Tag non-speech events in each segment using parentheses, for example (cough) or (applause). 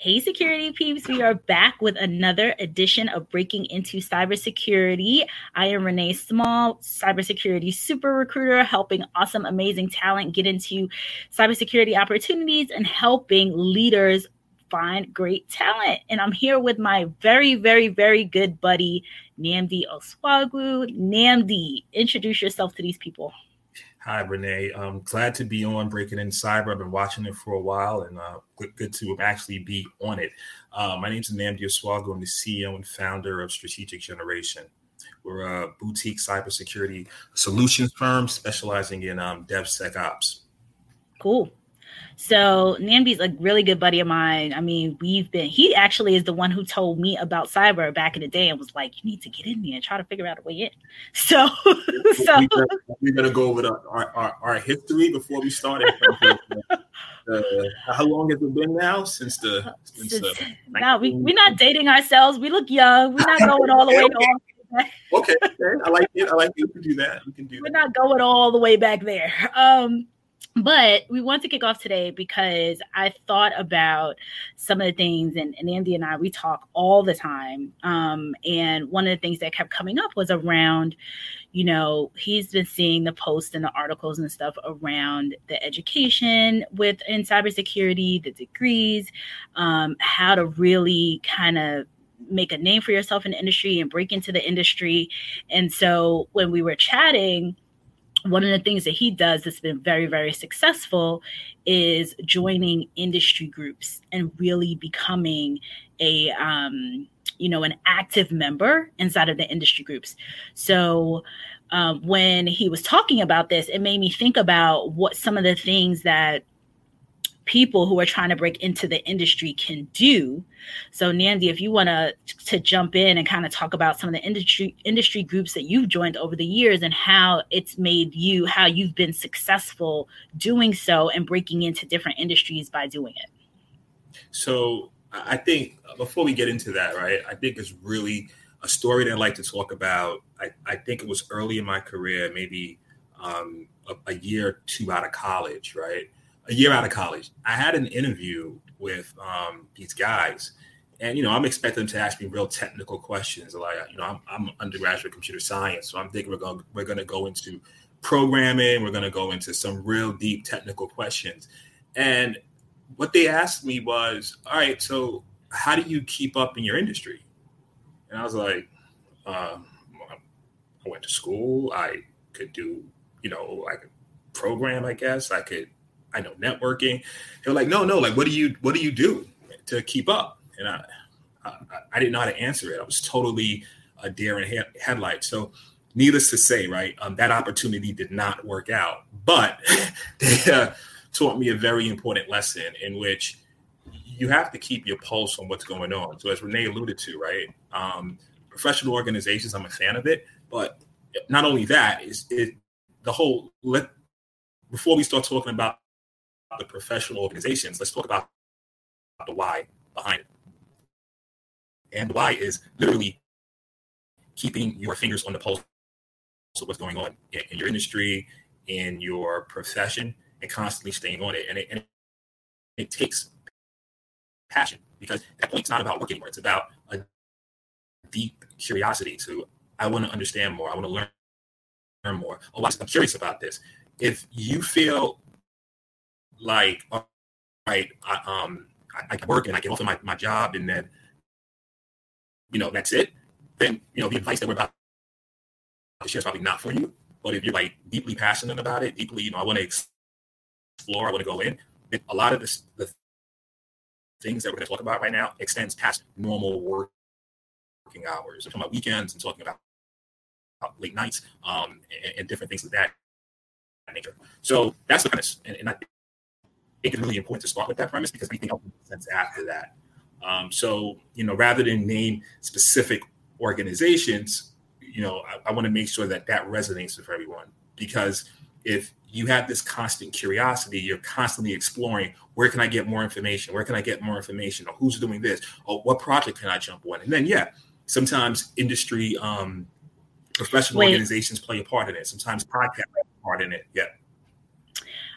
Hey, security peeps, we are back with another edition of Breaking into Cybersecurity. I am Renee Small, cybersecurity super recruiter, helping awesome, amazing talent get into cybersecurity opportunities and helping leaders find great talent. And I'm here with my very, very, very good buddy, Nnamdi Osuagwu. Nnamdi, introduce yourself to these people. Hi, Renee. I'm glad to be on Breaking in Cyber. I've been watching it for a while and uh, good to actually be on it. Uh, my name is Nnamdi Osuagwu. I'm the CEO and founder of Strategic Generation. We're a boutique cybersecurity solutions firm specializing in um, DevSecOps. Cool. So Nnamdi's a really good buddy of mine. I mean, we've been he actually is the one who told me about cyber back in the day and was like, you need to get in there and try to figure out a way in. (laughs) So so we're gonna go over the, our, our, our history before we start. (laughs) Uh, how long has it been now since the since, since uh, no we, we're not dating ourselves we look young we're not going all the way (laughs) okay. okay, okay, I like it. I like it. We can do that. We can do. We're that. not going all the way back there. Um, but we want to kick off today because I thought about some of the things, and, and Andy and I, we talk all the time. Um, and one of the things that kept coming up was around, you know, he's been seeing the posts and the articles and stuff around the education with in cybersecurity, the degrees, um, how to really kind of make a name for yourself in the industry and break into the industry. And so when we were chatting, one of the things that he does that's been very very successful is joining industry groups and really becoming a um, you know an active member inside of the industry groups. So um, when he was talking about this it made me think about what some of the things that people who are trying to break into the industry can do. So Nnamdi, if you want to to jump in and kind of talk about some of the industry industry groups that you've joined over the years and how it's made you how you've been successful doing so and breaking into different industries by doing it. So I think before we get into that, right, I think it's really a story that I like to talk about. I, I think it was early in my career, maybe um, a, a year or two out of college, right? A year out of college, I had an interview with um, these guys, and you know, I'm expecting them to ask me real technical questions. Like, you know, I'm, I'm undergraduate computer science, so I'm thinking we're going we're going to go into programming, we're going to go into some real deep technical questions. And what they asked me was, "All right, so how do you keep up in your industry?" And I was like, uh, "I went to school. I could do, you know, I could program. I guess I could." I know networking. They're like, no, no, like, what do you, what do you do to keep up? And I, I, I didn't know how to answer it. I was totally a deer in headlights. So, needless to say, right, um, that opportunity did not work out. But (laughs) they uh, taught me a very important lesson in which you have to keep your pulse on what's going on. So, as Renee alluded to, right, um, professional organizations, I'm a fan of it. But not only that, is it the whole let before we start talking about the professional organizations, let's talk about the why behind it. And why is literally keeping your fingers on the pulse of what's going on in, in your industry, in your profession, and constantly staying on it. And it, and it takes passion because that point's not about work anymore. It's about a deep curiosity to I want to understand more. I want to learn, learn more. Oh, I'm curious about this. If you feel like, right, I, um, I, I work and I get off of my, my job and then, you know, that's it, then, you know, the advice that we're about to share is probably not for you. But if you're like deeply passionate about it, deeply, you know, I want to explore, I want to go in, a lot of this, the things that we're going to talk about right now extends past normal working hours. I'm talking about weekends and talking about late nights um, and, and, different things of that nature. So that's the premise. And, and I think it's really important to start with that premise because anything else makes sense after that. Um, so, you know, rather than name specific organizations, you know, I, I want to make sure that that resonates with everyone because if you have this constant curiosity, you're constantly exploring where can I get more information? Where can I get more information? Or who's doing this? Or what project can I jump on? And then, yeah, sometimes industry, um, professional Wait. organizations play a part in it. Sometimes podcasts play a part in it. Yeah.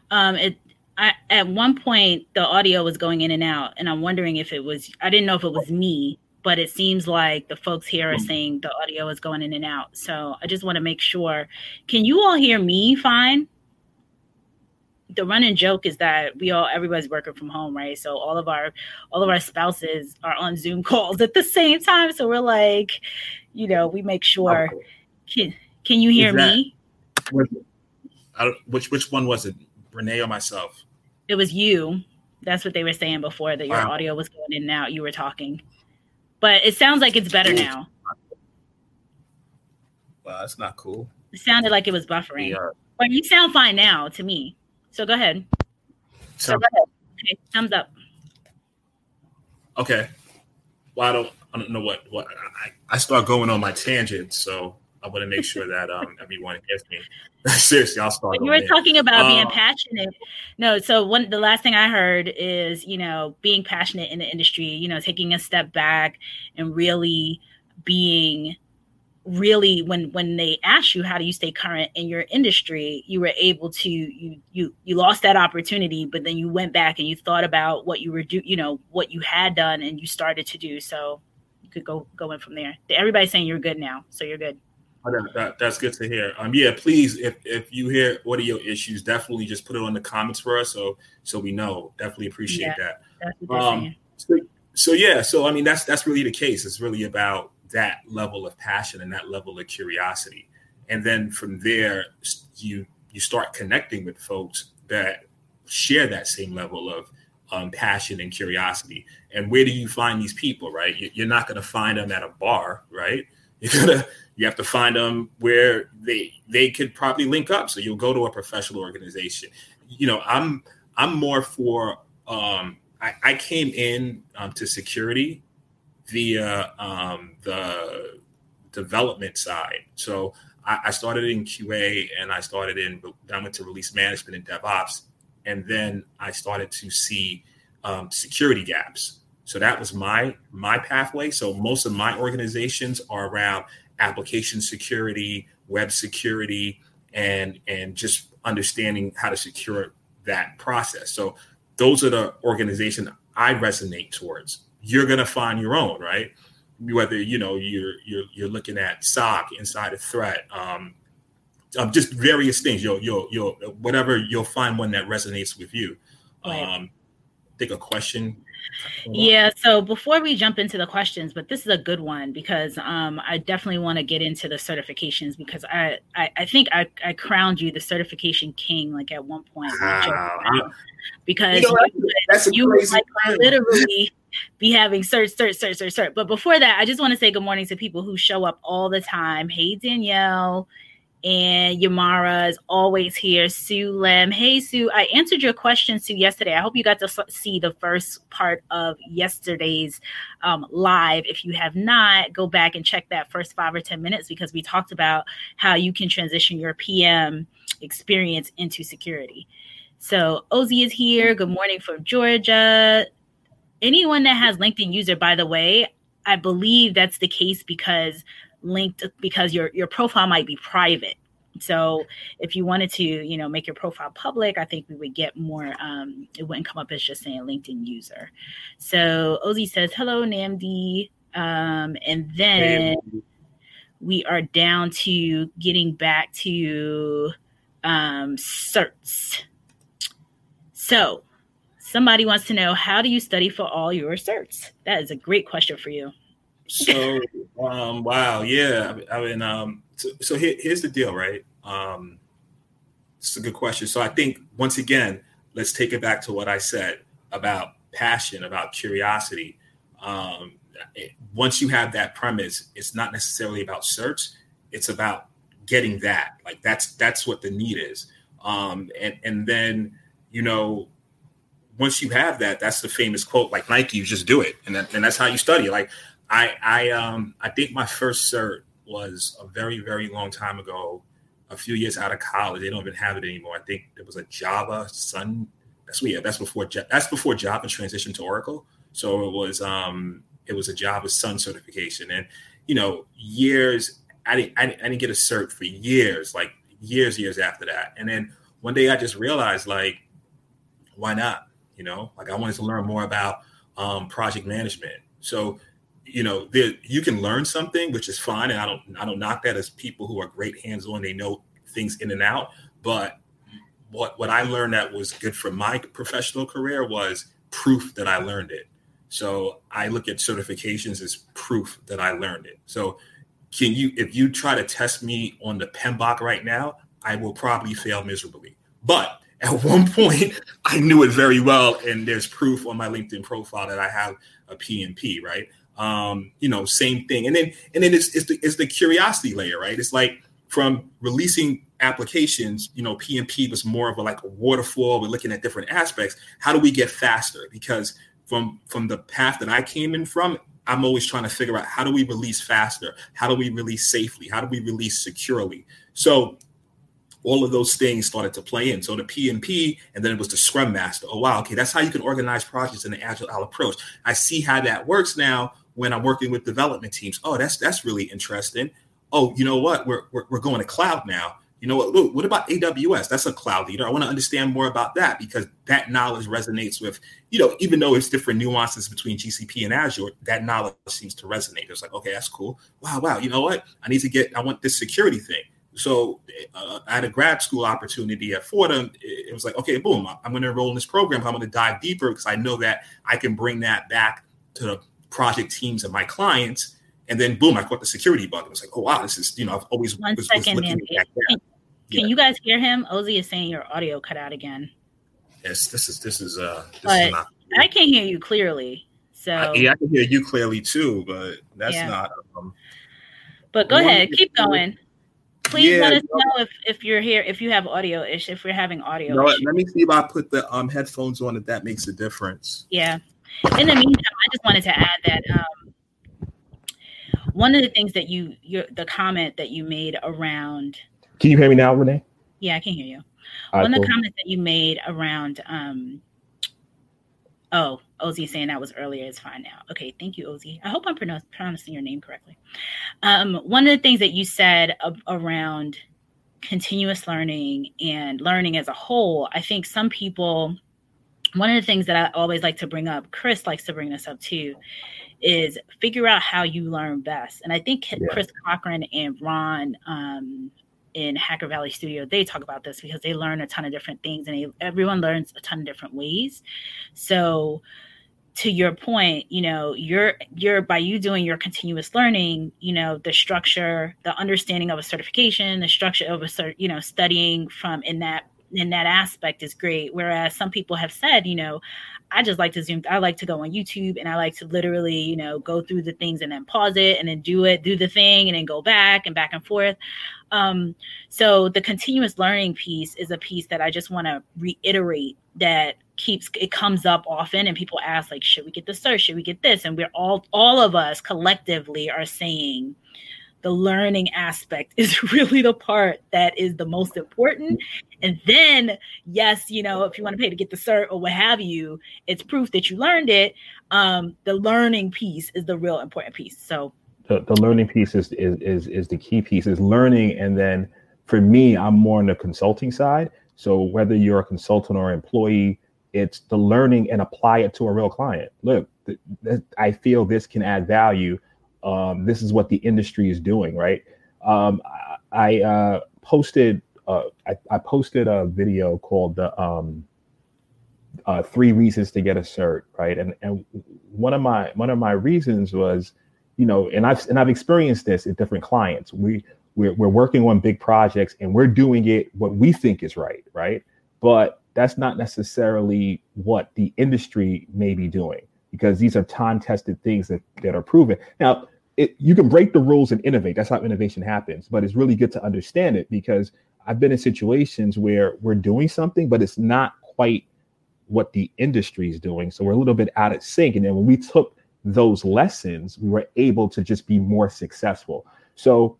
Um, it I, at one point the audio was going in and out, and I'm wondering if it was. I didn't know if it was me, but it seems like the folks here are saying the audio is going in and out. So I just want to make sure. Can you all hear me fine? The running joke is that we all everybody's working from home, right? So all of our all of our spouses are on Zoom (laughs) calls at the same time. So we're like, you know, we make sure. Can Can you hear that, me? which which one was it? Renee or myself? It was you. That's what they were saying before that your wow. audio was going in and out. You were talking, but it sounds like it's better now. Well, that's not cool. It sounded like it was buffering. Yeah. But you sound fine now to me. So go ahead. So, so go ahead. Okay, thumbs up. Okay. Well, I don't. I don't know what what I, I start going on my tangents, so I want to make sure that um, everyone gets me. (laughs) Seriously, I'll start. You were talking about being um, passionate. No, so one the last thing I heard is you know being passionate in the industry. You know, taking a step back and really being really when when they asked you how do you stay current in your industry you were able to you you you lost that opportunity but then you went back and you thought about what you were do you know what you had done and you started to do so you could go go in from there everybody's saying you're good now so you're good that, that's good to hear. Um, yeah, please, if if you hear audio issues, definitely just put it on the comments for us, so so we know. Definitely appreciate yeah, that. Um, so, so yeah, so I mean, that's that's really the case. It's really about that level of passion and that level of curiosity, and then from there, you you start connecting with folks that share that same level of um, passion and curiosity. And where do you find these people? Right, you're not going to find them at a bar, right? You're gonna you have to find them where they they could probably link up. So you'll go to a professional organization. You know, I'm I'm more for um, I, I came in um, to security via um, the development side. So I, I, started in QA and I started in I went to release management and DevOps, and then I started to see um, security gaps. So that was my my pathway. So most of my organizations are around application security, web security, and and just understanding how to secure that process. So those are the organizations I resonate towards. You're gonna find your own, right? Whether you know you're you're you're looking at SOC inside a threat, um, um, just various things. You'll you'll you'll whatever you'll find one that resonates with you. Right. Um, think a question yeah. So before we jump into the questions, but this is a good one because um, I definitely want to get into the certifications because I, I, I think I, I crowned you the certification king like at one point. Wow. Because you, know, that's you like literally be having search, search, search, search, search. But before that, I just want to say good morning to people who show up all the time. Hey, Danielle and Yamara is always here. Sue Lem. Hey, Sue. I answered your question, Sue, yesterday. I hope you got to see the first part of yesterday's um, live. If you have not, go back and check that first five or 10 minutes because we talked about how you can transition your PM experience into security. So, Ozzy is here. Good morning from Georgia. Anyone that has LinkedIn user, by the way, I believe that's the case because linked because your your profile might be private. So if you wanted to you know make your profile public i think we would get more um it wouldn't come up as just saying linkedin user. So ozzy says hello Nnamdi. Um and then we are down to getting back to um certs. So somebody wants to know how do you study for all your certs? That is a great question for you so um, wow, yeah. I mean, um, so, so here, here's the deal, right? Um, it's a good question. So I think once again, let's take it back to what I said about passion, about curiosity. Um, it, once you have that premise, it's not necessarily about search; it's about getting that. Like that's that's what the need is. Um, and and then you know once you have that, that's the famous quote, like Nike, you just do it. And, that, and that's how you study. Like I I um I think my first cert was a very very long time ago, a few years out of college. They don't even have it anymore. I think it was a Java Sun. That's yeah. That's before that's before Java transitioned to Oracle. So it was um it was a Java Sun certification, and you know years I didn't I didn't, I didn't get a cert for years, like years years after that, and then one day I just realized like why not? You know, like I wanted to learn more about um, project management. So, you know, you can learn something, which is fine, and I don't I don't knock that as people who are great hands on. They know things in and out. But what what I learned that was good for my professional career was proof that I learned it. So I look at certifications as proof that I learned it. So can you if you try to test me on the PMBOK right now, I will probably fail miserably. But at (laughs) one point, I knew it very well, and there's proof on my LinkedIn profile that I have a PMP, right? Um, you know, same thing. And then and then it's, it's the it's the curiosity layer, right? It's like from releasing applications, you know, PMP was more of a like a waterfall. We're looking at different aspects. How do we get faster? Because from from the path that I came in from, I'm always trying to figure out how do we release faster? How do we release safely? How do we release securely? So all of those things started to play in. So the PMP, and then it was the Scrum Master. Oh wow, okay, that's how you can organize projects in the agile approach. I see how that works now when I'm working with development teams. Oh, that's that's really interesting. Oh, you know what? We're we're, we're going to cloud now you know what? Look, what about AWS? That's a cloud leader. I want to understand more about that because that knowledge resonates with, you know, even though it's different nuances between GCP and Azure, that knowledge seems to resonate. It's like, okay, that's cool. Wow, wow. You know what? I need to get, I want this security thing. So uh, I had a grad school opportunity at Fordham. It was like, okay, boom, I'm going to enroll in this program. I'm going to dive deeper because I know that I can bring that back to the project teams and my clients. And then boom, I caught the security bug. It was like, oh wow, this is, you know, I've always One was, second, was looking at that. Can yeah. you guys hear him? Ozzy is saying your audio cut out again. Yes, this is this is uh this but is not I can hear you clearly. So I, yeah, I can hear you clearly too, but that's yeah. not um but go ahead, keep going. Please yeah, let us know if, if you're here, if you have audio ish, if we're having audio. You know let me see if I put the um headphones on if that makes a difference. Yeah. In the meantime, I just wanted to add that um one of the things that you your the comment that you made around can you hear me now, Renee? Yeah, I can hear you. Right, One of the comments that you made around um oh, Ozzy saying that was earlier is fine now. Okay, thank you, Ozzy. I hope I'm pronouncing your name correctly. Um, one of the things that you said around continuous learning and learning as a whole, I think some people one of the things that I always like to bring up, Chris likes to bring this up too, is figure out how you learn best. And I think yeah. Chris Cochran and Ron um, in Hacker Valley Studio, they talk about this because they learn a ton of different things and they, everyone learns a ton of different ways. So to your point, you know, you're you're by you doing your continuous learning, you know, the structure, the understanding of a certification, the structure of a cert, you know, studying from in that in that aspect is great. Whereas some people have said, you know, I just like to zoom. I like to go on YouTube and I like to literally, you know, go through the things and then pause it and then do it, do the thing and then go back and back and forth. Um, so the continuous learning piece is a piece that I just want to reiterate that keeps it comes up often and people ask like, should we get the cert? Should we get this? And we're all all of us collectively are saying the learning aspect (laughs) is really the part that is the most important. And then, yes, you know, if you want to pay to get the cert or what have you, it's proof that you learned it. Um, the learning piece is the real important piece. So the, the learning piece is, is is is the key piece is learning. And then for me, I'm more on the consulting side. So whether you're a consultant or employee, it's the learning and apply it to a real client. Look, th- th- I feel this can add value um, this is what the industry is doing, right? Um, I, I uh, posted uh, I, I, posted a video called the um, uh, three reasons to get a cert, right? And and one of my one of my reasons was, you know, and I've and I've experienced this at different clients. We we're, we're working on big projects and we're doing it what we think is right, right? But that's not necessarily what the industry may be doing because these are time tested things that, that are proven. Now, it, you can break the rules and innovate. That's how innovation happens. But it's really good to understand it because I've been in situations where we're doing something, but it's not quite what the industry is doing. So we're a little bit out of sync. And then when we took those lessons, we were able to just be more successful. So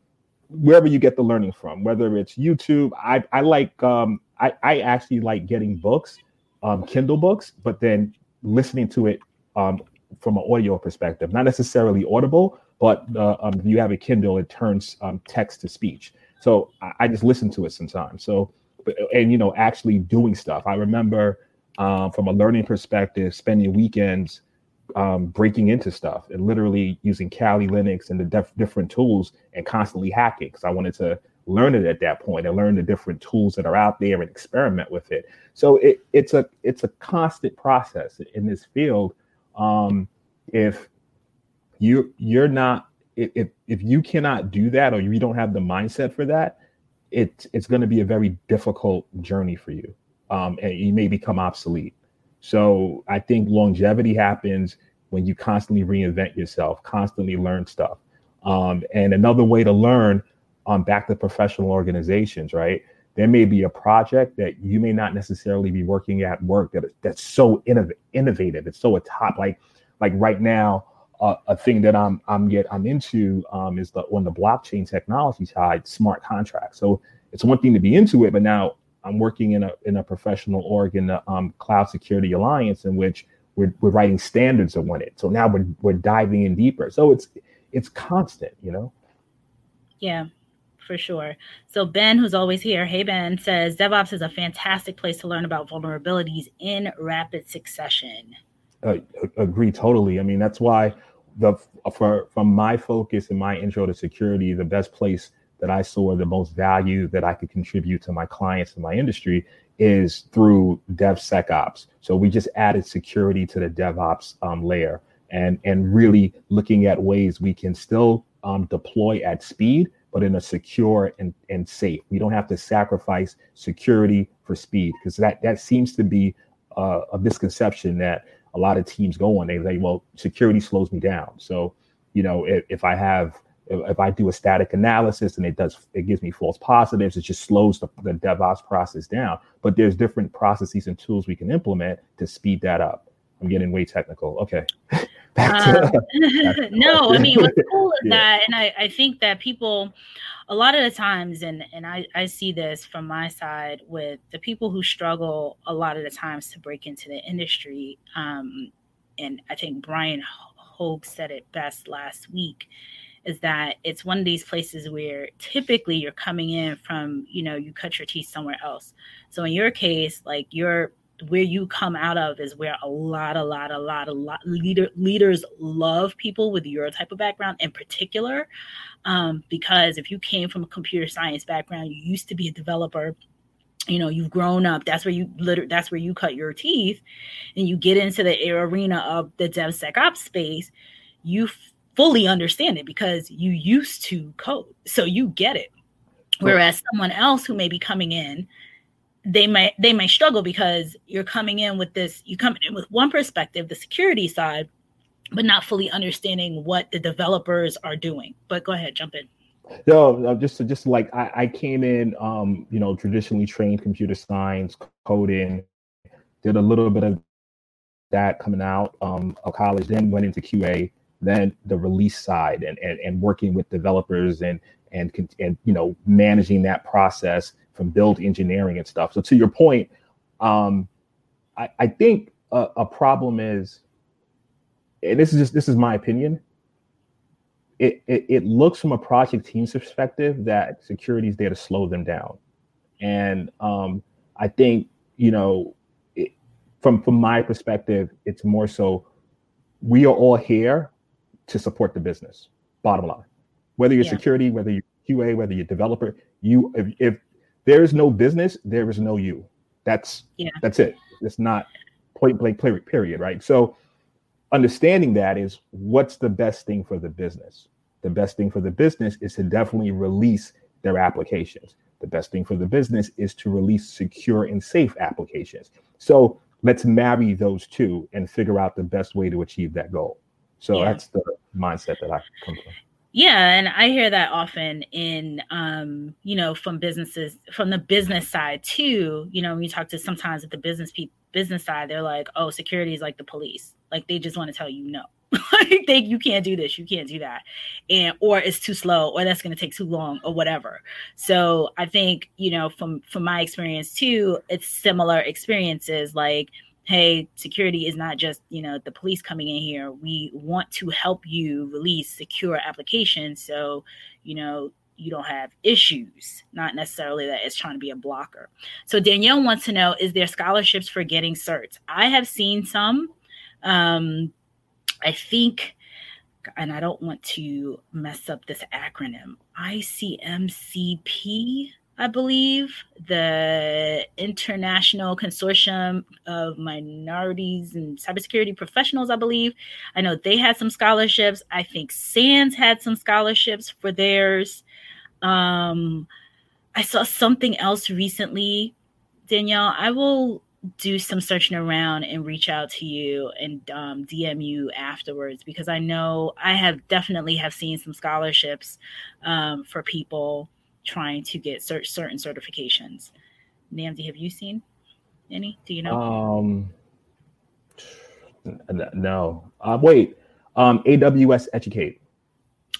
wherever you get the learning from, whether it's YouTube, I, I like um, I, I actually like getting books, um, Kindle books, but then listening to it um, from an audio perspective, not necessarily audible, but uh, um, if you have a Kindle, it turns um, text to speech. So I, I, just listen to it sometimes. So, and you know, actually doing stuff. I remember um, from a learning perspective, spending weekends um, breaking into stuff and literally using Kali Linux and the def- different tools and constantly hacking because I wanted to learn it at that point and learn the different tools that are out there and experiment with it. So it, it's a it's a constant process in this field. Um, if you you're not if if you cannot do that or you don't have the mindset for that, it it's going to be a very difficult journey for you, um, and you may become obsolete. So I think longevity happens when you constantly reinvent yourself, constantly learn stuff. Um, and another way to learn um, back to professional organizations, right? There may be a project that you may not necessarily be working at work that that's so innov- innovative. It's so a top like like right now. Uh, a thing that I'm I'm get I'm into um, is the on the blockchain technology side, smart contracts. So it's one thing to be into it, but now I'm working in a in a professional org in the um, Cloud Security Alliance, in which we're, we're writing standards on it. So now we're we're diving in deeper. So it's it's constant, you know. Yeah, for sure. So Ben, who's always here, hey Ben, says DevOps is a fantastic place to learn about vulnerabilities in rapid succession. Agree totally. I mean, that's why the for from my focus and my intro to security, the best place that I saw the most value that I could contribute to my clients and my industry is through DevSecOps. So we just added security to the DevOps um, layer and and really looking at ways we can still um, deploy at speed, but in a secure and, and safe. We don't have to sacrifice security for speed because that that seems to be uh, a misconception that a lot of teams go on. They say, well, security slows me down. So, you know, if, if I have if I do a static analysis and it does it gives me false positives, it just slows the, the DevOps process down. But there's different processes and tools we can implement to speed that up. I'm getting way technical. Okay. (laughs) (laughs) um, (laughs) (laughs) no, I mean what's cool is yeah. that, and I, I think that people a lot of the times, and and I, I see this from my side with the people who struggle a lot of the times to break into the industry. Um, and I think Brian Hogue said it best last week is that it's one of these places where typically you're coming in from, you know, you cut your teeth somewhere else. So in your case, like you're where you come out of is where a lot, a lot, a lot, a lot leader leaders love people with your type of background in particular. Um, because if you came from a computer science background, you used to be a developer, you know, you've grown up. That's where you literally that's where you cut your teeth, and you get into the arena of the DevSecOps space. You fully understand it because you used to code, so you get it. Whereas someone else who may be coming in, they might they might struggle because you're coming in with this, you come in with one perspective, the security side, but not fully understanding what the developers are doing. But go ahead, jump in. No, just just like I, I came in, um, you know, traditionally trained computer science, coding, did a little bit of that coming out um, of college, then went into QA, then the release side and, and, and working with developers and, and, and, you know, managing that process from build engineering and stuff. So to your point, um, I, I think a, a problem is, and this is just, this is my opinion. It, it, it looks from a project team's perspective that security is there to slow them down. And um, I think, you know, it, from, from my perspective, it's more so we are all here to support the business. Bottom line, whether you're yeah. security, whether you're QA, whether you're developer, you if, if there is no business, there is no you. That's yeah. that's it. It's not point blank period, period, right? So understanding that is what's the best thing for the business. The best thing for the business is to definitely release their applications. The best thing for the business is to release secure and safe applications. So let's marry those two and figure out the best way to achieve that goal. So yeah. that's the mindset that I come from. Yeah, and I hear that often in um, you know, from businesses from the business side too. You know, when you talk to sometimes at the business people business side, they're like, oh, security is like the police. Like they just want to tell you no. (laughs) like they you can't do this, you can't do that. And or it's too slow, or that's gonna take too long, or whatever. So I think, you know, from from my experience too, it's similar experiences like hey security is not just you know the police coming in here we want to help you release secure applications so you know you don't have issues, not necessarily that it's trying to be a blocker. So Danielle wants to know is there scholarships for getting certs? I have seen some. Um, I think, and I don't want to mess up this acronym, ICMCP. I believe, the International Consortium of Minorities and Cybersecurity Professionals, I believe. I know they had some scholarships. I think SANS had some scholarships for theirs. Um, I saw something else recently, Danielle. I will do some searching around and reach out to you and um, DM you afterwards because I know I have definitely have seen some scholarships um, for people trying to get cert- certain certifications. Nancy, have you seen any? Do you know? Um, no. Uh, wait. Um, AWS Educate.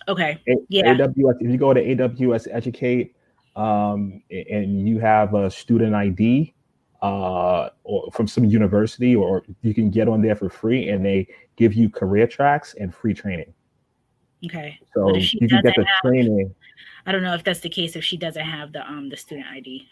Okay. A- yeah. AWS. If you go to AWS Educate, um, and you have a student ID, uh, or from some university, or you can get on there for free, and they give you career tracks and free training. Okay. So you can get the have, training. I don't know if that's the case if she doesn't have the um the student ID.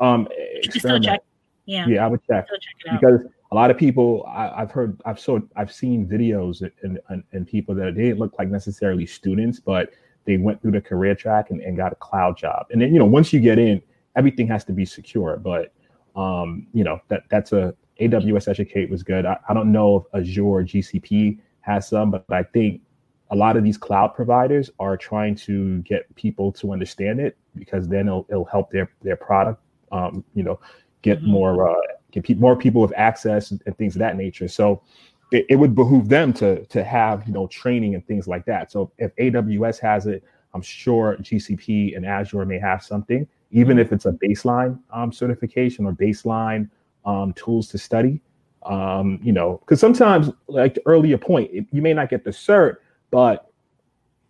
Um, still check. Yeah. Yeah, I would check, check because a lot of people I, have heard I've saw I've seen videos and, and and people that they didn't look like necessarily students, but they went through the career track and, and got a cloud job. And then you know once you get in, everything has to be secure. But um, you know that that's a AWS Educate was good. I, I don't know if Azure GCP has some, but I think a lot of these cloud providers are trying to get people to understand it because then it'll, it'll help their their product um, you know get mm-hmm. more uh, get pe- more people with access and, and, things of that nature. So it, it, would behoove them to to have you know training and things like that. So if aws has it i'm sure gcp and azure may have something even if it's a baseline um, certification or baseline um, tools to study um, you know because sometimes like the earlier point you may not get the cert but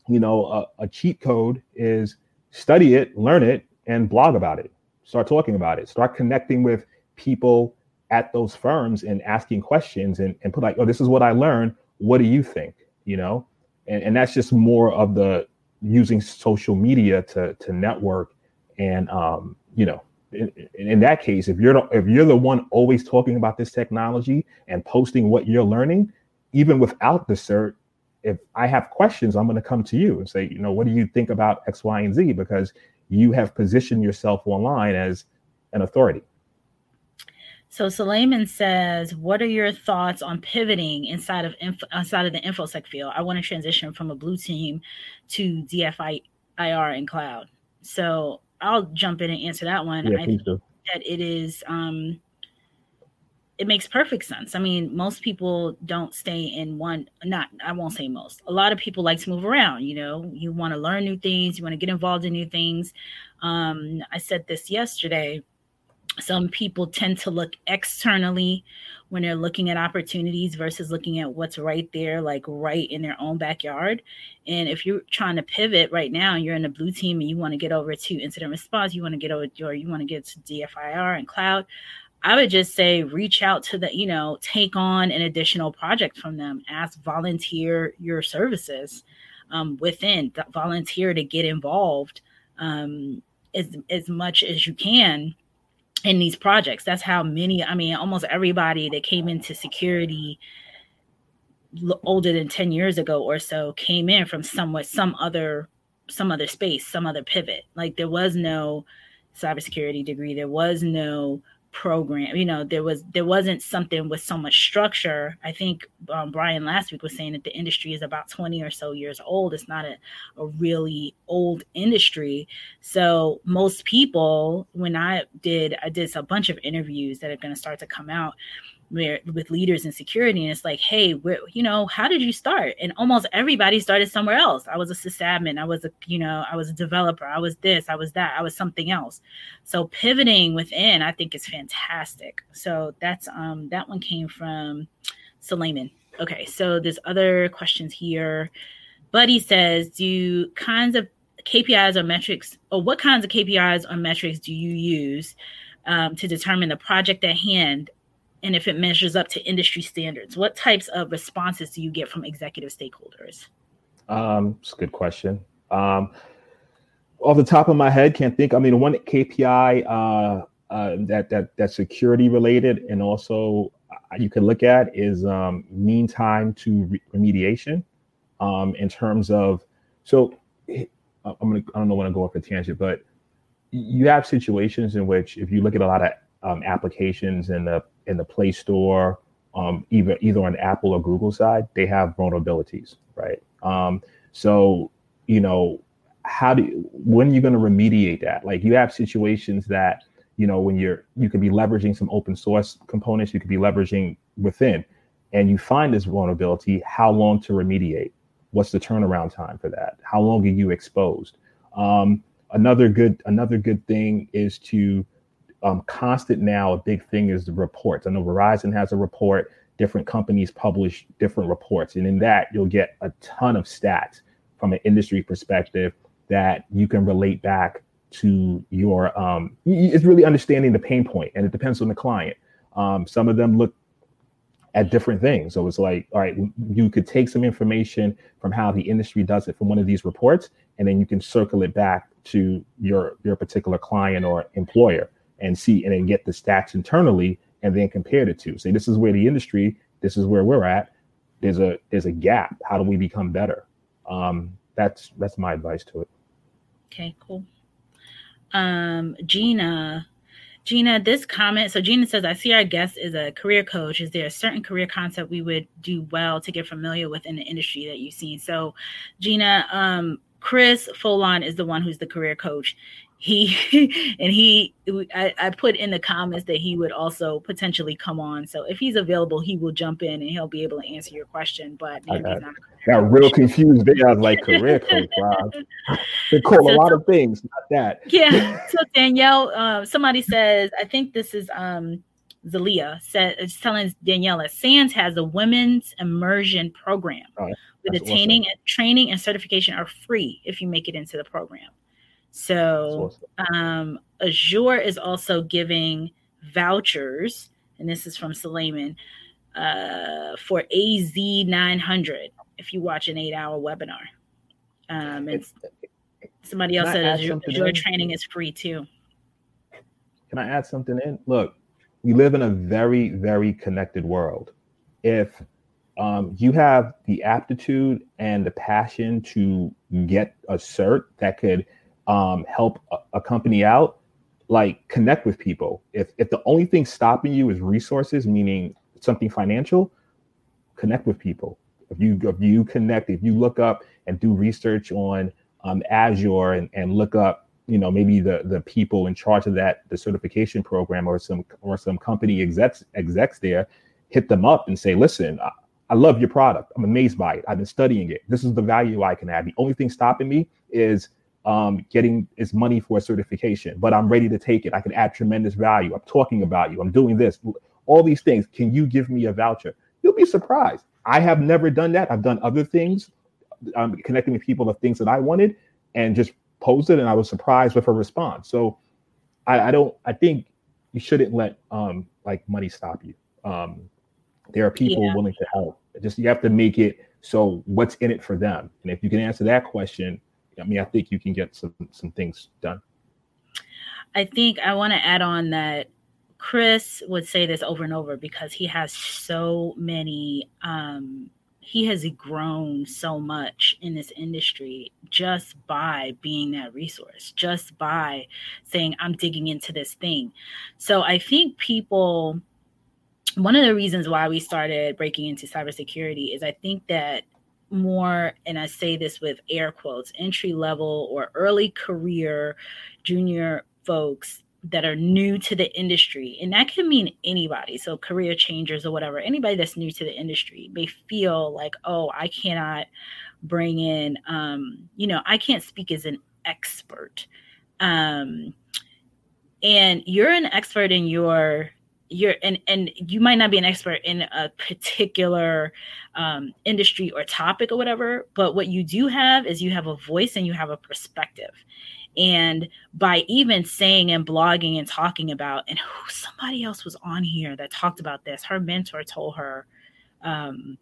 you know, a, a cheat code is study it, learn it, and blog about it. Start talking about it. Start connecting with people at those firms and asking questions and, and put like, oh, this is what I learned. What do you think? You know, and, and that's just more of the using social media to to network and um, you know, in, in, that case, if you're the, if you're the one always talking about this technology and posting what you're learning, even without the cert, if I have questions, I'm going to come to you and say, you know, what do you think about X, Y, and Z? Because you have positioned yourself online as an authority. So Suleiman says, "What are your thoughts on pivoting inside of inf- inside of the infosec field? I want to transition from a blue team to DFI IR and cloud." So I'll jump in and answer that one. Yeah, I think do. that it is um, it makes perfect sense. I mean, most people don't stay in one, not, I won't say most. A lot of people like to move around. You know, you want to learn new things, you want to get involved in new things. Um, I said this yesterday. Some people tend to look externally when they're looking at opportunities versus looking at what's right there, like right in their own backyard. And if you're trying to pivot right now, you're in a blue team and you want to get over to incident response, you want to get over, or you want to get to DFIR and cloud. I would just say reach out to the, you know, take on an additional project from them. Ask volunteer your services um, within, volunteer to get involved um, as as much as you can in these projects. That's how many. I mean, almost everybody that came into security older than 10 years ago or so came in from somewhat some other some other space some other pivot like there was no cybersecurity degree there was no program you know there was there wasn't something with so much structure. I think um, brian last week was saying that the industry is about 20 or so years old. It's not a, a really old industry. So most people when i did i did a bunch of interviews that are going to start to come out with leaders in security and it's like hey you know how did you start? And almost everybody started somewhere else. I was a sysadmin i was a you know i was a developer i was this i was that i was something else. So pivoting within i think is fantastic. So that's um that one came from Suleiman. okay so there's other questions here. Buddy says do kinds of kpis or metrics or what kinds of kpis or metrics do you use um, to determine the project at hand and if it measures up to industry standards? What types of responses do you get from executive stakeholders? Um, it's a good question. Um, off the top of my head, can't think. I mean, one KPI uh, uh, that that that's security related, and also uh, you can look at is um, mean time to re- remediation. Um, in terms of, so I'm gonna I don't know when to go off a tangent, but you have situations in which if you look at a lot of um, applications in the in the Play Store, um, either either on Apple or Google side, they have vulnerabilities, right? Um, so you know how do you, when are you going to remediate that? Like you have situations that you know when you're you could be leveraging some open source components, you could be leveraging within, and you find this vulnerability. How long to remediate? What's the turnaround time for that? How long are you exposed? Um, another good another good thing is to um, constant now. A big thing is the reports. I know Verizon has a report. Different companies publish different reports, and in that you'll get a ton of stats from an industry perspective that you can relate back to your um, it's really understanding the pain point and it depends on the client um, some of them look at different things so it's like all right you could take some information from how the industry does it from one of these reports and then you can circle it back to your your particular client or employer and see and then get the stats internally and then compare the two say this is where the industry this is where we're at there's a there's a gap how do we become better um, that's that's my advice to it Okay, cool. Um, Gina, Gina, this comment. So Gina says, "I see our guest is a career coach. Is there a certain career concept we would do well to get familiar with in the industry that you've seen?" So, Gina, um, Chris Foulon is the one who's the career coach he (laughs) and he I, I, put in the comments that he would also potentially come on. So if he's available he will jump in and he'll be able to answer your question but I got, got real confused there i was like career coach wow. (laughs) They call so, a lot of things not that. (laughs) Yeah so danielle uh, somebody says i think this is um Zalia said it's telling Daniela SANS has a women's immersion program. Oh, with the training, awesome. training and certification are free if you make it into the program. So um, Azure is also giving vouchers, and this is from Suleiman uh, for AZ 900 if you watch an eight hour webinar. Um, and somebody else said Azure, Azure training is free too. Can I add something in? Look, we live in a very, very connected world. If um, you have the aptitude and the passion to get a cert that could um, help a, a company out, like connect with people. If if the only thing stopping you is resources, meaning something financial, connect with people. If you if you connect, if you look up and do research on um, Azure and, and look up, you know, maybe the the people in charge of that, the certification program or some or some company execs execs there, hit them up and say, listen, I, I love your product. I'm amazed by it. I've been studying it. This is the value I can add. The only thing stopping me is um, getting is money for a certification, but I'm ready to take it. I can add tremendous value. I'm talking about you. I'm doing this. All these things. Can you give me a voucher? You'll be surprised. I have never done that. I've done other things, um, connecting with people of things that I wanted, and just posted, and I was surprised with a response. So I, I don't. I think you shouldn't let um, like money stop you. Um, there are people yeah. willing to help. Just you have to make it so what's in it for them. And if you can answer that question, I mean, I think you can get some some things done. I think I want to add on that Chris would say this over and over because he has so many um he has grown so much in this industry just by being that resource, just by saying, I'm digging into this thing. So I think people, one of the reasons why we started breaking into cybersecurity is I think that more, and I say this with air quotes, entry level or early career junior folks that are new to the industry. And that can mean anybody. So, career changers or whatever, anybody that's new to the industry may feel like, oh, I cannot bring in, um, you know, I can't speak as an expert. Um, and you're an expert in your you're and and you might not be an expert in a particular um, industry or topic or whatever but what you do have is you have a voice and you have a perspective and by even saying and blogging and talking about and who somebody else was on here that talked about this her mentor told her um,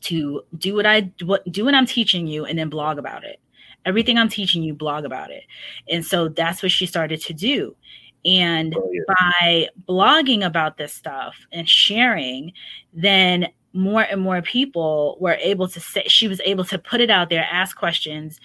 to do what i what, do what i'm teaching you and then blog about it Everything I'm teaching you, blog about it. And so that's what she started to do. And oh, yeah. by blogging about this stuff and sharing, then more and more people were able to say, she was able to put it out there, ask questions.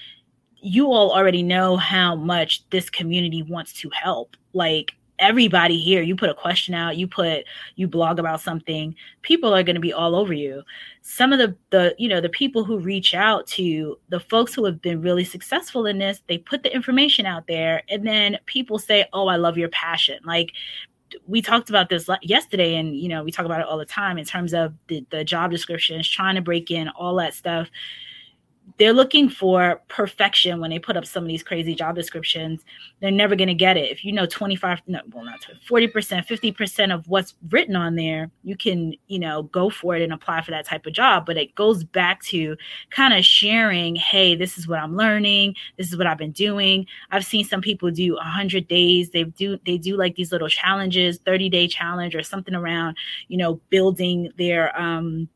You all already know how much this community wants to help. Like, everybody here you put a question out you put you blog about something people are going to be all over you. Some of the the you know the people who reach out to the folks who have been really successful in this they put the information out there and then people say oh i love your passion. Like we talked about this yesterday and you know we talk about it all the time in terms of the, the job descriptions trying to break in all that stuff they're looking for perfection when they put up some of these crazy job descriptions. They're never going to get it. If you know 25, no, well, not 40%, 50% of what's written on there, you can, you know, go for it and apply for that type of job. But it goes back to kind of sharing, hey, this is what I'm learning. This is what I've been doing. I've seen some people do 100 days. They do, they do like these little challenges, 30 day challenge or something around, you know, building their, um,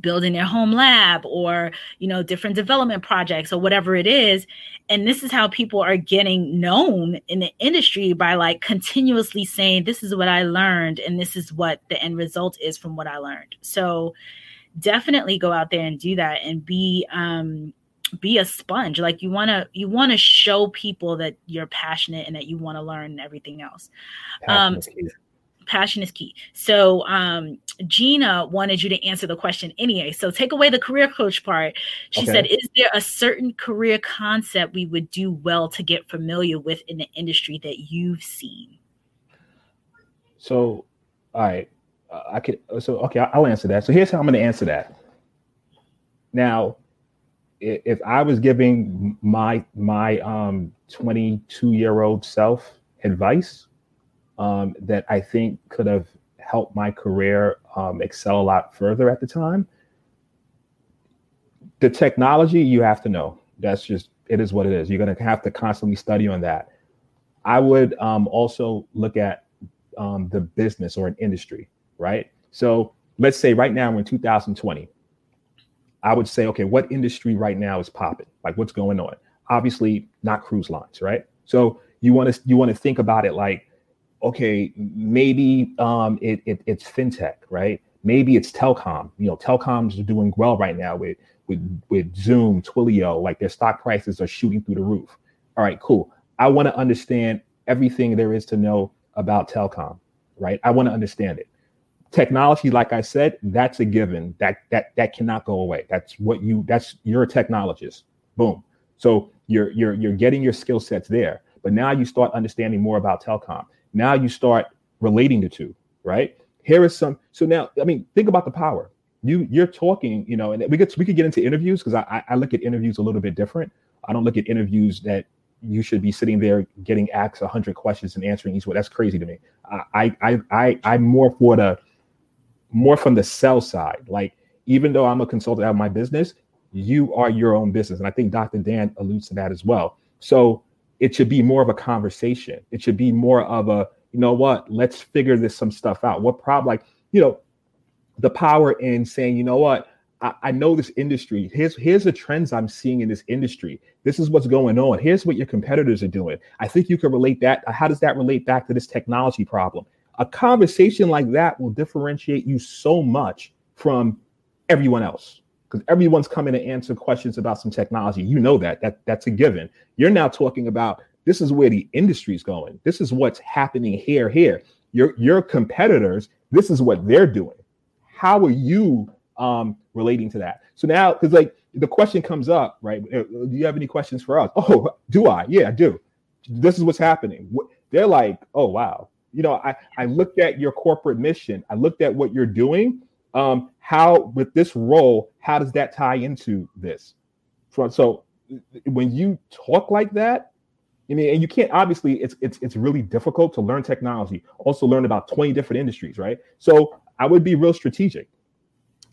building their home lab or you know different development projects or whatever it is. And this is how people are getting known in the industry by like continuously saying this is what i learned and this is what the end result is from what i learned. So definitely go out there and do that and be um be a sponge. Like you want to you want to show people that you're passionate and that you want to learn everything else. Um passion is key. So um, Gina wanted you to answer the question anyway. So take away the career coach part. She okay. said, "Is there a certain career concept we would do well to get familiar with in the industry that you've seen?" So, all right, uh, I could. So okay, I'll answer that. So here's how I'm going to answer that. Now, if I was giving my my um 22 year old self advice, um, that I think could have helped my career um, excel a lot further at the time. The technology you have to know. That's just it is what it is. You're going to have to constantly study on that. I would um, also look at um, the business or an industry, right? So let's say right now we're in 2020. I would say, okay, what industry right now is popping? Like what's going on? Obviously, not cruise lines, right? So you want to you want to think about it like okay, maybe um, it, it, it's fintech, right? Maybe it's telecom. You know, telecoms are doing well right now with with with Zoom, Twilio, like their stock prices are shooting through the roof. All right, cool. I want to understand everything there is to know about telecom, right? I want to understand it. Technology, like I said, that's a given. That that that cannot go away. That's what you. That's you're a technologist. Boom. So you're you're you're getting your skill sets there. But now you start understanding more about telecom. Now you start relating the two, right? Here is some. So now, I mean, think about the power. You you're talking, you know, and we could we could get into interviews because I I look at interviews a little bit different. I don't look at interviews that you should be sitting there getting asked hundred questions and answering each one. That's crazy to me. I I I I'm more for the more from the sell side. Like even though I'm a consultant out of my business, you are your own business, and I think Dr. Dan alludes to that as well. So it should be more of a conversation. It should be more of a, you know what, let's figure this some stuff out. What problem, like, you know, the power in saying, you know what, I, I know this industry. Here's here's the trends I'm seeing in this industry. This is what's going on. Here's what your competitors are doing. I think you can relate that. How does that relate back to this technology problem? A conversation like that will differentiate you so much from everyone else because everyone's coming to answer questions about some technology. You know that that that's a given. You're now talking about this is where the industry's going. This is what's happening here. Here, your your competitors. This is what they're doing. How are you um, relating to that? So now, because like the question comes up, right? Uh, do you have any questions for us? Oh, do I? Yeah, I do. This is what's happening. They're like, oh wow. You know, I I looked at your corporate mission. I looked at what you're doing um, how with this role, how does that tie into this? So when you talk like that, I mean, and you can't obviously it's it's it's really difficult to learn technology, also learn about 20 different industries, right? So I would be real strategic.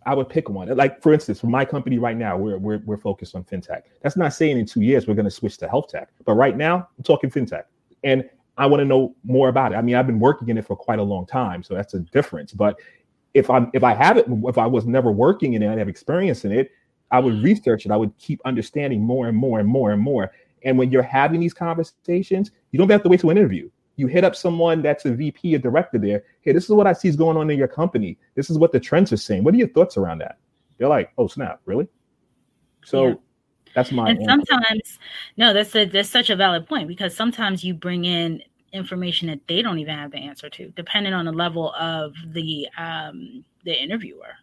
I would pick one. Like for instance, for my company right now, we're we're, we're focused on fintech. That's not saying in two years we're going to switch to health tech, but right now I'm talking fintech, and I want to know more about it. I mean, I've been working in it for quite a long time, so that's a difference. But if I'm if I haven't if I was never working in it, I have experience in it, I would research it. I would keep understanding more and more and more and more. And when you're having these conversations, you don't have to wait to an interview. You hit up someone that's a VP, a director there. Hey, this is what I see is going on in your company. This is what the trends are saying. What are your thoughts around that? They're like, oh snap, really? So yeah. that's my. And answer. sometimes, no, that's a, that's such a valid point because sometimes you bring in information that they don't even have the answer to, depending on the level of the um, the interviewer.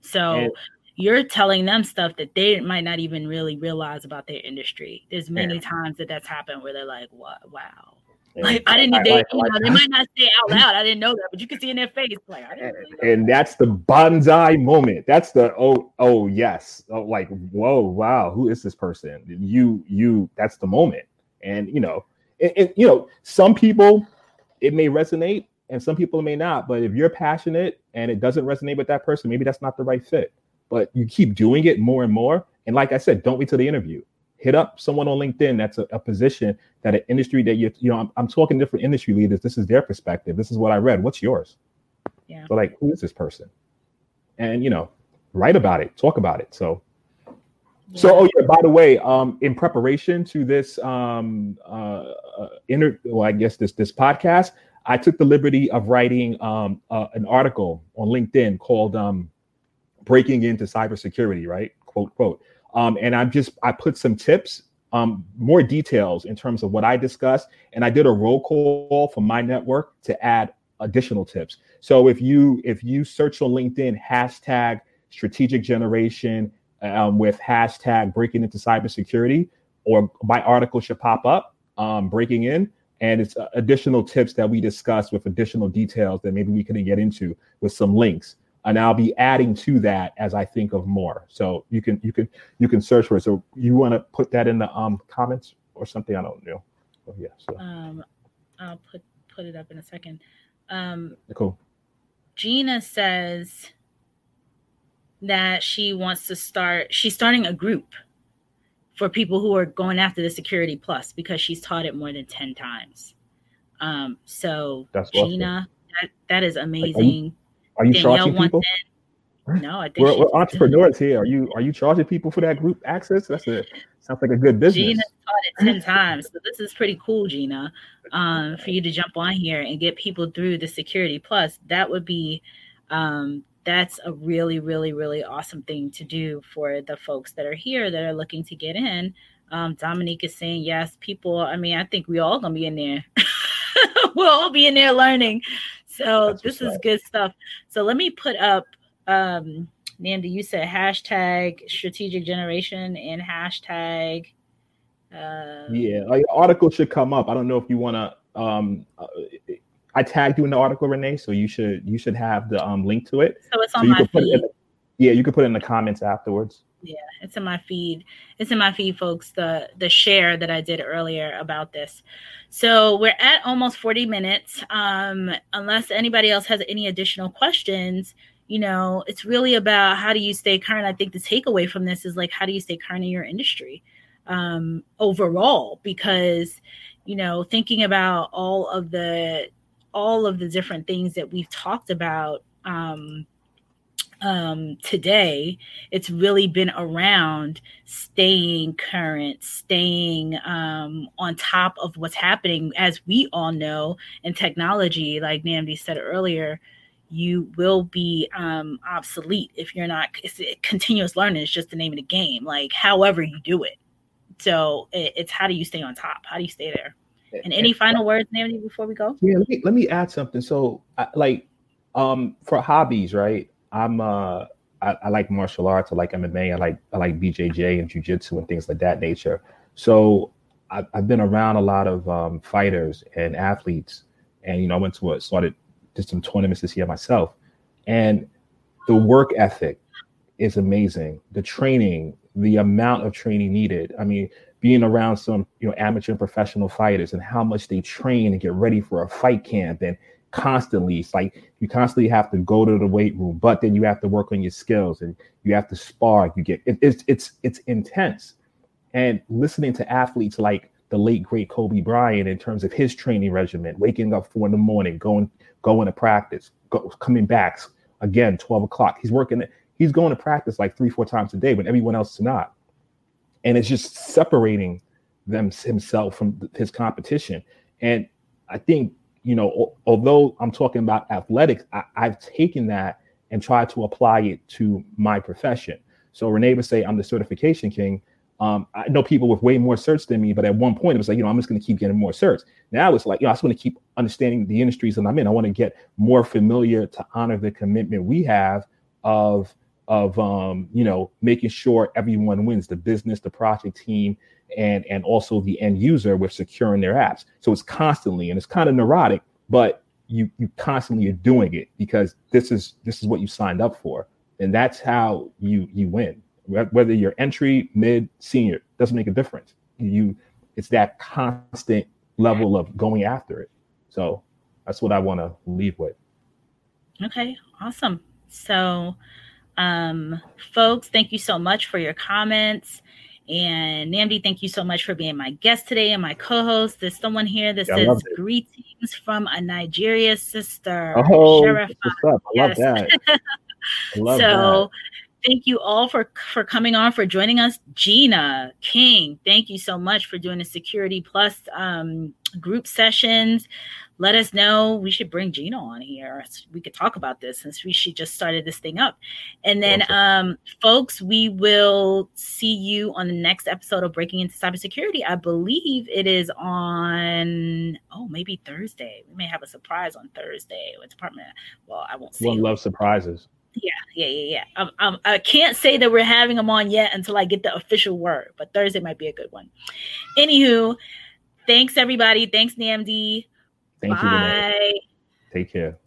So. And, you're telling them stuff that they might not even really realize about their industry. There's many yeah. times that that's happened where they're like, "What? Wow." like I didn't. They, like, you know, they might not say out (laughs) loud. I didn't know that, but you can see in their face. Like, really and that's the banzai moment. That's the oh oh yes. Oh, like whoa wow. Who is this person? You you. That's the moment. And you know, and, you know, some people it may resonate, and some people may not. But if you're passionate and it doesn't resonate with that person, maybe that's not the right fit but you keep doing it more and more. And like I said, don't wait till the interview. Hit up someone on LinkedIn that's a, a position that an industry that you you know I'm, I'm talking different industry leaders. This is their perspective. This is what I read. What's yours? Yeah. So like, who is this person? And you know, write about it, talk about it. So yeah. So, oh yeah. By the way, um, in preparation to this um, uh, uh, inter, well, I guess this this podcast, I took the liberty of writing um, uh, an article on LinkedIn called um, breaking into cybersecurity, right? Quote, quote. Um, and I'm just, I put some tips, um, more details in terms of what I discussed. And I did a roll call for my network to add additional tips. So if you, if you search on LinkedIn, hashtag strategic generation um, with hashtag breaking into cybersecurity, or my article should pop up, um, breaking in. And it's uh, additional tips that we discuss with additional details that maybe we can get into with some links and I'll be adding to that as I think of more. So you can you can you can search for it. So you want to put that in the um comments or something? I don't know. Oh yeah. So um, I'll put put it up in a second. Um, cool. Gina says that she wants to start. She's starting a group for people who are going after the Security Plus because she's taught it more than ten times. Um, so That's Gina, that, that is amazing. Like, are you Danielle charging people? No, I think we're, we're entrepreneurs here. Are you are you charging people for that group access? That's a sounds like a good business. Gina taught it ten times, so this is pretty cool, Gina. Um, for you to jump on here and get people through the security plus, that would be, um, that's a really, really, really awesome thing to do for the folks that are here that are looking to get in. Um, Dominique is saying yes. People, I mean, I think we all gonna be in there. (laughs) we'll all be in there learning. So That's this is right. good stuff. So let me put up um Nnamdi, you said hashtag strategic generation and hashtag uh, yeah, like article should come up. I don't know if you want to um uh, I tagged you in the article, Renee, so you should you should have the um link to it. So it's on so my feed. The, yeah, you can put it in the comments afterwards. Yeah, it's in my feed. It's in my feed, folks. The the share that I did earlier about this. So we're at almost 40 minutes. Um, unless anybody else has any additional questions, you know, it's really about how do you stay current. I think the takeaway from this is like how do you stay current in your industry um overall because you know thinking about all of the all of the different things that we've talked about um um, today, it's really been around staying current, staying um, on top of what's happening. As we all know, in technology, like Nnamdi said earlier, you will be um, obsolete if you're not. It's, continuous learning is just the name of the game. Like, however you do it. So it, it's how do you stay on top? How do you stay there? And any final words, Nnamdi, before we go? Yeah, let me, let me add something. So, like, um, for hobbies, right? I'm uh I, I, like martial arts. I like MMA. I like I like BJJ and jujitsu and things like that nature. So I, have been around a lot of um, fighters and athletes, and you know I went to a started did some tournaments this year myself, and the work ethic is amazing. The training, the amount of training needed. I mean, being around some you know amateur and professional fighters and how much they train and get ready for a fight camp and constantly. It's like you constantly have to go to the weight room, but then you have to work on your skills and you have to spar. You get it, it's it's it's intense. And listening to athletes like the late great Kobe Bryant in terms of his training regimen, waking up four in the morning, going going to practice, go, coming back again twelve o'clock. He's working. He's going to practice like three, four times a day, when everyone else is not. And it's just separating them himself from his competition. And I think, you know, although I'm talking about athletics, I, I've taken that and tried to apply it to my profession. So Renee would say, I'm the certification king. Um, I know people with way more certs than me, but at one point it was like, you know, I'm just going to keep getting more certs. Now it's like, you know, I just want to keep understanding the industries that I'm in. I want to get more familiar to honor the commitment we have of of um, you know making sure everyone wins the business, the project team, and and also the end user with securing their apps. So it's constantly and it's kind of neurotic, but you you constantly are doing it because this is this is what you signed up for, and that's how you you win. Whether you're entry, mid, senior, doesn't make a difference. You it's that constant level of going after it. So that's what I want to leave with. Okay, awesome. So, um, folks, thank you so much for your comments. And Nnamdi, thank you so much for being my guest today and my co-host. There's someone here that yeah, says greetings from a Nigeria sister. Oh? I yes. love that. (laughs) I love so that. Thank you all for for coming on for joining us. Gina King, thank you so much for doing the Security Plus um, group sessions let us know. We should bring Gina on here. We could talk about this since we she just started this thing up. And then, awesome. um, folks, we will see you on the next episode of Breaking into Cybersecurity. I believe it is on oh maybe Thursday. We may have a surprise on Thursday with Department. Well, I won't say. One love surprises. Yeah, yeah, yeah, yeah. Um, um, I can't say that we're having them on yet until I get the official word, but Thursday might be a good one. Anywho, thanks everybody. Thanks, Nnamdi. Thank Bye. you. Renee. Take care.